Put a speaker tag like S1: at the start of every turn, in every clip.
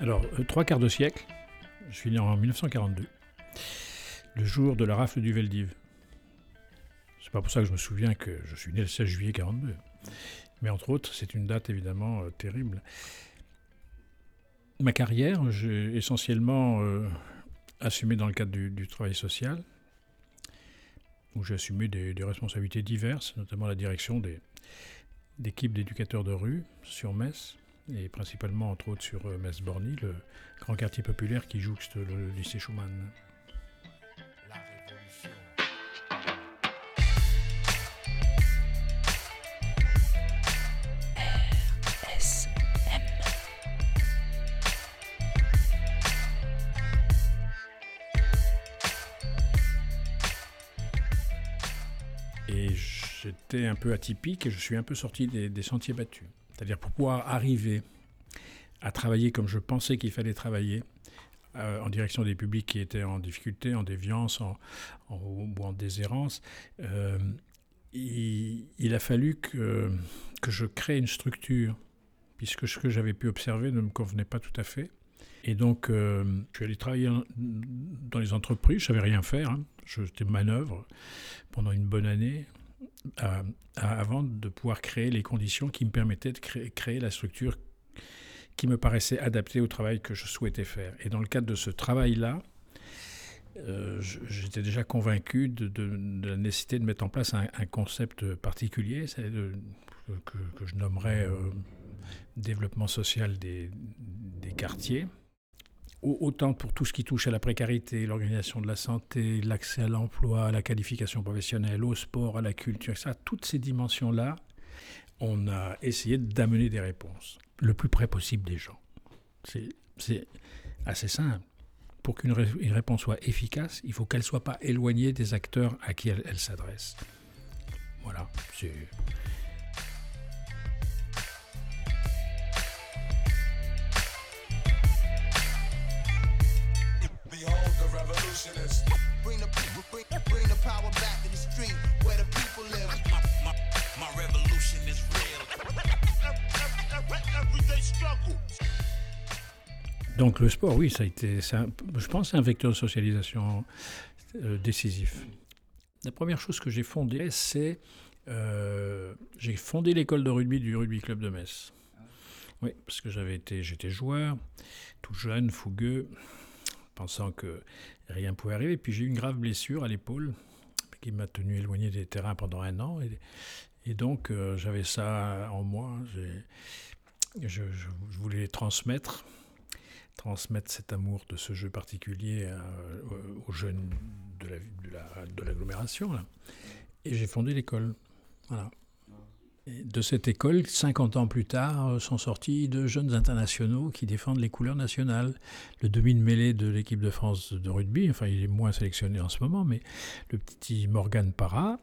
S1: Alors, euh, trois quarts de siècle, je suis né en 1942, le jour de la rafle du Veldiv. C'est pas pour ça que je me souviens que je suis né le 16 juillet 42. Mais entre autres, c'est une date évidemment euh, terrible. Ma carrière, j'ai essentiellement euh, assumé dans le cadre du, travail social, où j'ai assumé des, responsabilités diverses, notamment la direction d'équipes d'éducateurs de rue sur Metz, et principalement entre autres sur euh, Metz-Borny, le grand quartier populaire qui jouxte le lycée Schumann. Et j'étais un peu atypique et je suis un peu sorti des, sentiers battus. C'est-à-dire pour pouvoir arriver à travailler comme je pensais qu'il fallait travailler, euh, en direction des publics qui étaient en difficulté, en déviance en, ou en déshérence, euh, il, a fallu que, que je crée une structure, puisque ce que j'avais pu observer ne me convenait pas tout à fait. Et donc, euh, je suis allé travailler dans les entreprises, je savais rien faire, hein. j'étais manœuvre pendant une bonne année, avant de pouvoir créer les conditions qui me permettaient de créer, la structure qui me paraissait adaptée au travail que je souhaitais faire. Et dans le cadre de ce travail-là, euh, j'étais déjà convaincu de, la nécessité de mettre en place un, concept particulier, que, je nommerais euh, développement social des quartiers autant pour tout ce qui touche à la précarité, l'organisation de la santé, l'accès à l'emploi, à la qualification professionnelle, au sport, à la culture, ça, toutes ces dimensions-là, on a essayé d'amener des réponses le plus près possible des gens. C'est assez simple. Pour qu'une réponse soit efficace, il faut qu'elle ne soit pas éloignée des acteurs à qui elle, s'adresse. Voilà, Donc le sport, oui, ça a été, je pense, un vecteur de socialisation euh, décisif. La première chose que j'ai fondée, c'est euh, j'ai fondé l'école de rugby du rugby club de Metz. Oui, parce que j'avais été, j'étais joueur, tout jeune, fougueux, pensant que rien pouvait arriver. Puis j'ai eu une grave blessure à l'épaule qui m'a tenu éloigné des terrains pendant un an. Et, donc euh, j'avais ça en moi. Je, je, voulais transmettre transmettre cet amour de ce jeu particulier euh, aux jeunes de l'agglomération. Et j'ai fondé l'école. De cette école, 50 ans plus tard, euh, sont sortis deux jeunes internationaux qui défendent les couleurs nationales. Le demi de l'équipe de France de rugby, enfin il est moins sélectionné en ce moment, mais le petit Morgan Parra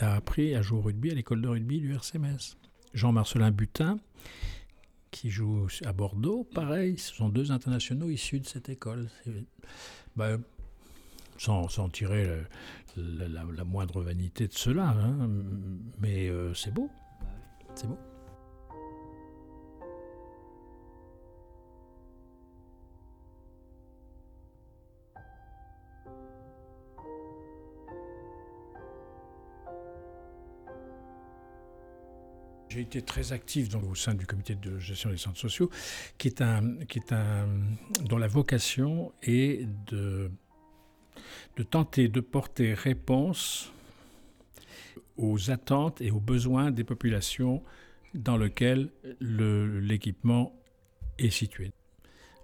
S1: a, appris à jouer au rugby à l'école de rugby du RCMS. Jean-Marcelin Butin, qui joue à Bordeaux, pareil, ce sont deux internationaux issus de cette école. Bah, sans, sans, tirer la, moindre vanité de cela, hein, mais euh, c'est beau. C'est beau. Été très actif au sein du comité de gestion des centres sociaux, qui est un, qui est un, dont la vocation est de, de tenter de porter réponse aux attentes et aux besoins des populations dans lesquelles l'équipement est situé.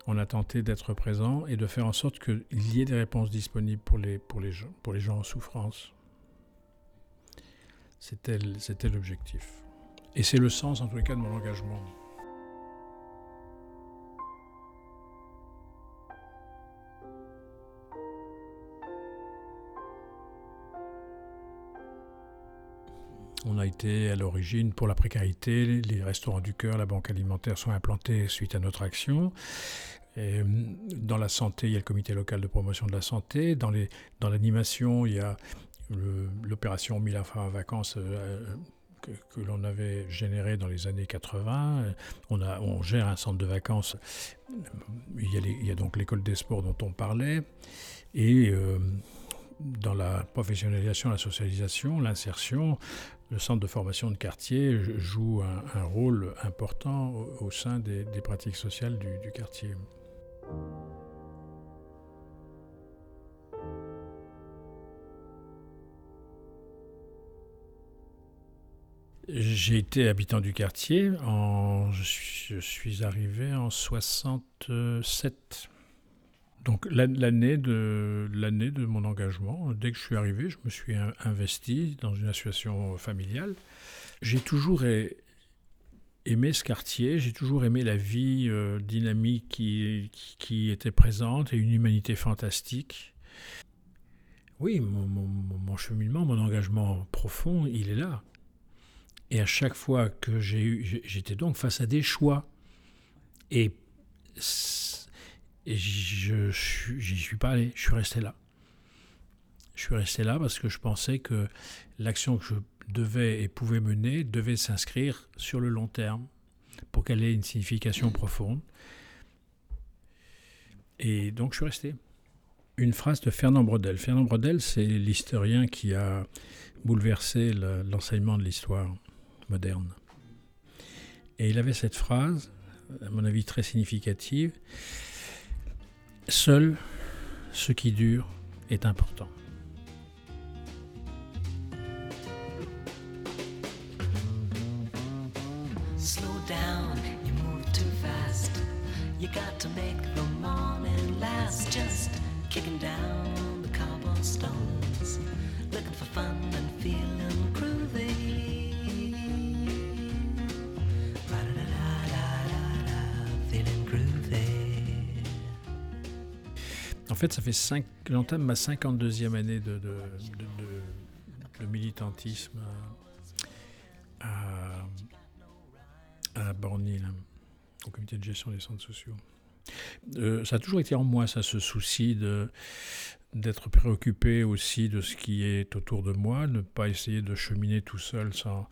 S1: On a tenté d'être présent et de faire en sorte qu'il y ait des réponses disponibles pour les, pour les, gens, pour les gens en souffrance. C'était l'objectif. Et c'est le sens, en tous cas, de mon engagement. On a été à l'origine pour la précarité. Les restaurants du cœur, la banque alimentaire sont implantés suite à notre action. dans la santé, il y a le comité local de promotion de la santé. Dans, l'animation, il y a l'opération 1000 enfants en vacances euh, que, l'on avait généré dans les années 80. On, a, on gère un centre de vacances. Il y a, donc l'école des sports dont on parlait. Et euh, dans la professionnalisation, la socialisation, l'insertion, le centre de formation de quartier joue un, rôle important au, sein des, pratiques sociales du quartier. J'ai été habitant du quartier. Je, suis, arrivé en 67. Donc l'année de l'année de mon engagement, dès que je suis arrivé, je me suis investi dans une association familiale. J'ai toujours aimé ce quartier, j'ai toujours aimé la vie euh, dynamique qui, était présente et une humanité fantastique. Oui, mon cheminement, mon engagement profond, il est là. Et à chaque fois que j'ai eu, j'étais donc face à des choix. Et, je j'y suis pas allé, je suis resté là. Je suis resté là parce que je pensais que l'action que je devais et pouvais mener devait s'inscrire sur le long terme pour qu'elle ait une signification profonde. Et donc je suis resté. Une phrase de Fernand Brodel. Fernand Brodel, c'est l'historien qui a bouleversé l'enseignement de l'histoire moderne. Et il avait cette phrase, à mon avis très significative, Seul ce qui dure est important. Slow down, you move too fast. You got to make the morning last. Just kicking down the cobblestones, looking for fun and feeling En fait, ça fait j'entame ma 52e année de, militantisme à, à Borny, au comité de gestion des centres sociaux. Euh, ça a toujours été en moi, ça, ce souci d'être préoccupé aussi de ce qui est autour de moi, ne pas essayer de cheminer tout seul sans,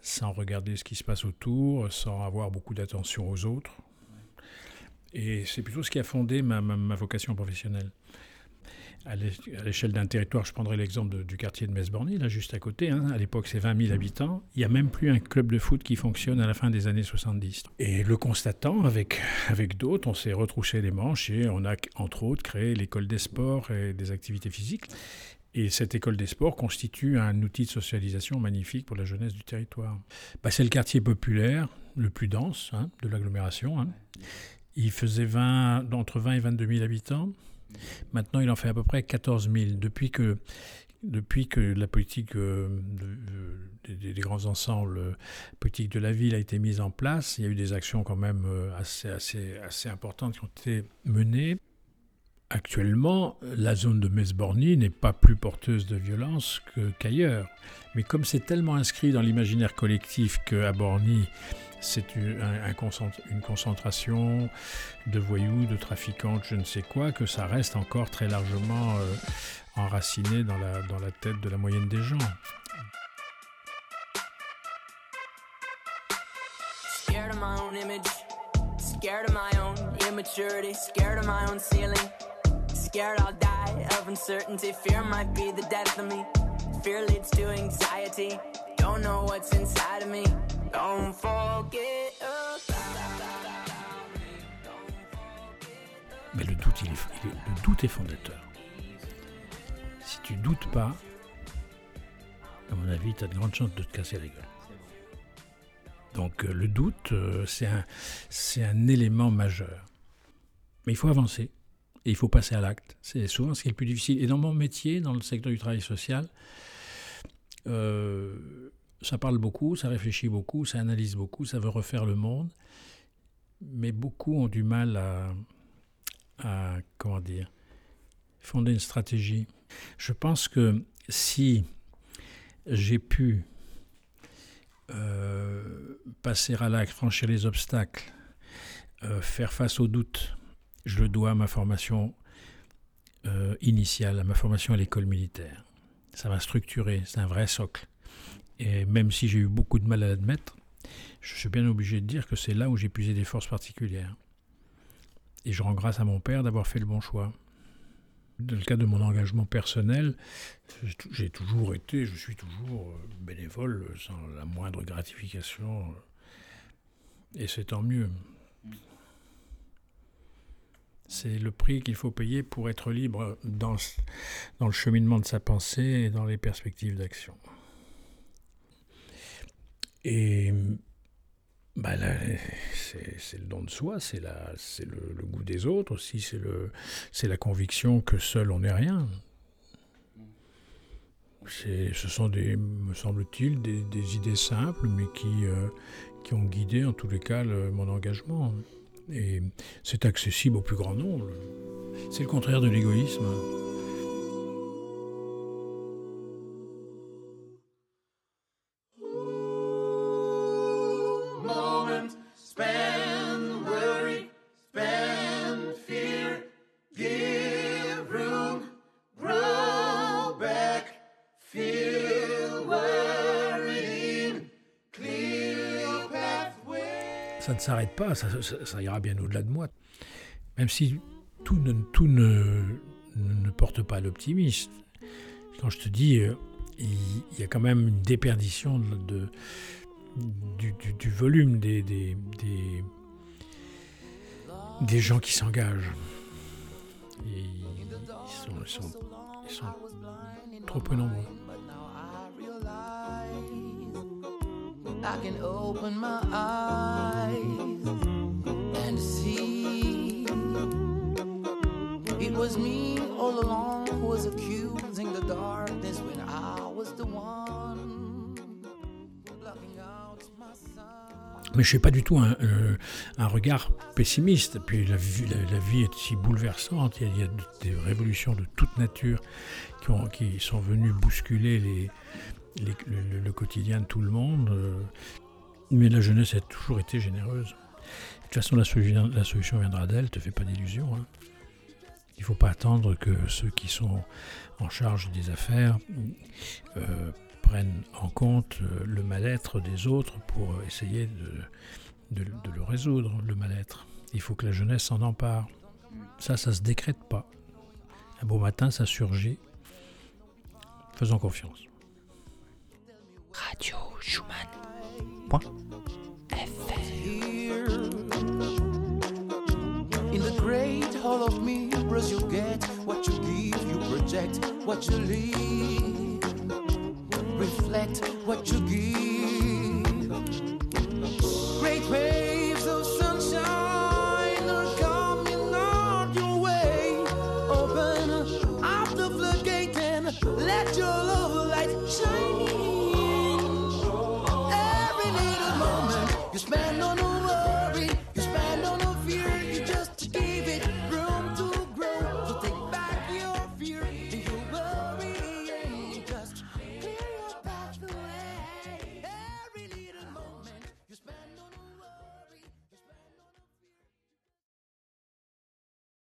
S1: sans regarder ce qui se passe autour, sans avoir beaucoup d'attention aux autres. Et c'est plutôt ce qui a fondé ma, vocation professionnelle. À l'échelle d'un territoire, je prendrai l'exemple du quartier de Metz-Borny, là juste à côté. Hein. À l'époque, c'est 20 000 habitants. Il n'y a même plus un club de foot qui fonctionne à la fin des années 70. Et le constatant, avec, avec d'autres, on s'est retrouché les manches et on a, entre autres, créé l'école des sports et des activités physiques. Et cette école des sports constitue un outil de socialisation magnifique pour la jeunesse du territoire. Bah, c'est le quartier populaire le plus dense hein, de l'agglomération. Hein. Il faisait 20, entre 20 et 22 000 habitants. Maintenant, il en fait à peu près 14 000. Depuis que, depuis que la politique euh, des, grands ensembles euh, politiques de la ville a été mise en place, il y a eu des actions quand même euh, assez, assez, assez importantes qui ont été menées. Actuellement, la zone de Metz-Borny n'est pas plus porteuse de violence qu'ailleurs. Mais comme c'est tellement inscrit dans l'imaginaire collectif qu'à Borny, c'est une concentration de voyous, de trafiquants, je ne sais quoi, que ça reste encore très largement euh, enraciné dans la, dans la tête de la moyenne des gens. Scared of my own image, scared of my own immaturity, scared of my own ceiling, scared I'll die of uncertainty, fear might be the death of me, fear leads to anxiety, don't know what's inside of me. Mais le doute, il est, le doute est fondateur. Si tu doutes pas, à mon avis, tu as de grandes chances de te casser la gueule. Donc euh, le doute, euh, c'est un, un élément majeur. Mais il faut avancer et il faut passer à l'acte. C'est souvent ce qui est le plus difficile. Et dans mon métier, dans le secteur du travail social, euh, ça parle beaucoup, ça réfléchit beaucoup, ça analyse beaucoup, ça veut refaire le monde, mais beaucoup ont du mal à, comment dire, fonder une stratégie. Je pense que si j'ai pu euh, passer à l'acte, franchir les obstacles, euh, faire face aux doutes, je le dois à ma formation euh, initiale, à ma formation à l'école militaire. Ça m'a structuré, c'est un vrai socle. Et même si j'ai eu beaucoup de mal à l'admettre, je suis bien obligé de dire que c'est là où j'ai puisé des forces particulières. Et je rends grâce à mon père d'avoir fait le bon choix. Dans le cas de mon engagement personnel, j'ai toujours été, je suis toujours euh, bénévole sans la moindre gratification. Et c'est tant mieux. C'est le prix qu'il faut payer pour être libre dans le cheminement de sa pensée et dans les perspectives d'action. Et bah c'est le don de soi, c'est le, le, goût des autres aussi, c'est la conviction que seul on n'est rien. Ce sont des, me semble-t-il, des, idées simples, mais qui, euh, qui ont guidé en tous les cas mon engagement. Et c'est accessible au plus grand nombre. C'est le contraire de l'égoïsme. Ça ne s'arrête pas, ça, ira bien au-delà de moi. Même si tout ne, porte pas à l'optimisme. Quand je te dis, euh, il, y a quand même une déperdition du, volume des, gens qui s'engagent. Ils ils sont trop peu nombreux. I can open my eyes and see it was me all along who was accusing the darkness when I was the one blocking out my sun. Mais je n'ai pas du tout un, euh, un, regard pessimiste. Puis la la, la vie, est si bouleversante. Il y, a, des révolutions de toute nature qui sont venues bousculer les, le, quotidien de tout le monde. Euh, mais la jeunesse a toujours été généreuse. De toute façon, la, solution, viendra d'elle, te fais pas d'illusions. Hein. Il ne faut pas attendre que ceux qui sont en charge des affaires euh, prennent en compte euh, le mal-être des autres pour essayer de, le résoudre, le mal-être. Il faut que la jeunesse s'en empare. Ça, ça ne se décrète pas. Un beau matin, ça surgit. Faisons confiance. Radio Schumann. In the great hall of mirrors, you get what you give, you project what you leave, reflect what you give. Great waves of sunshine are coming on your way. Open up the floodgate and let your love light shine.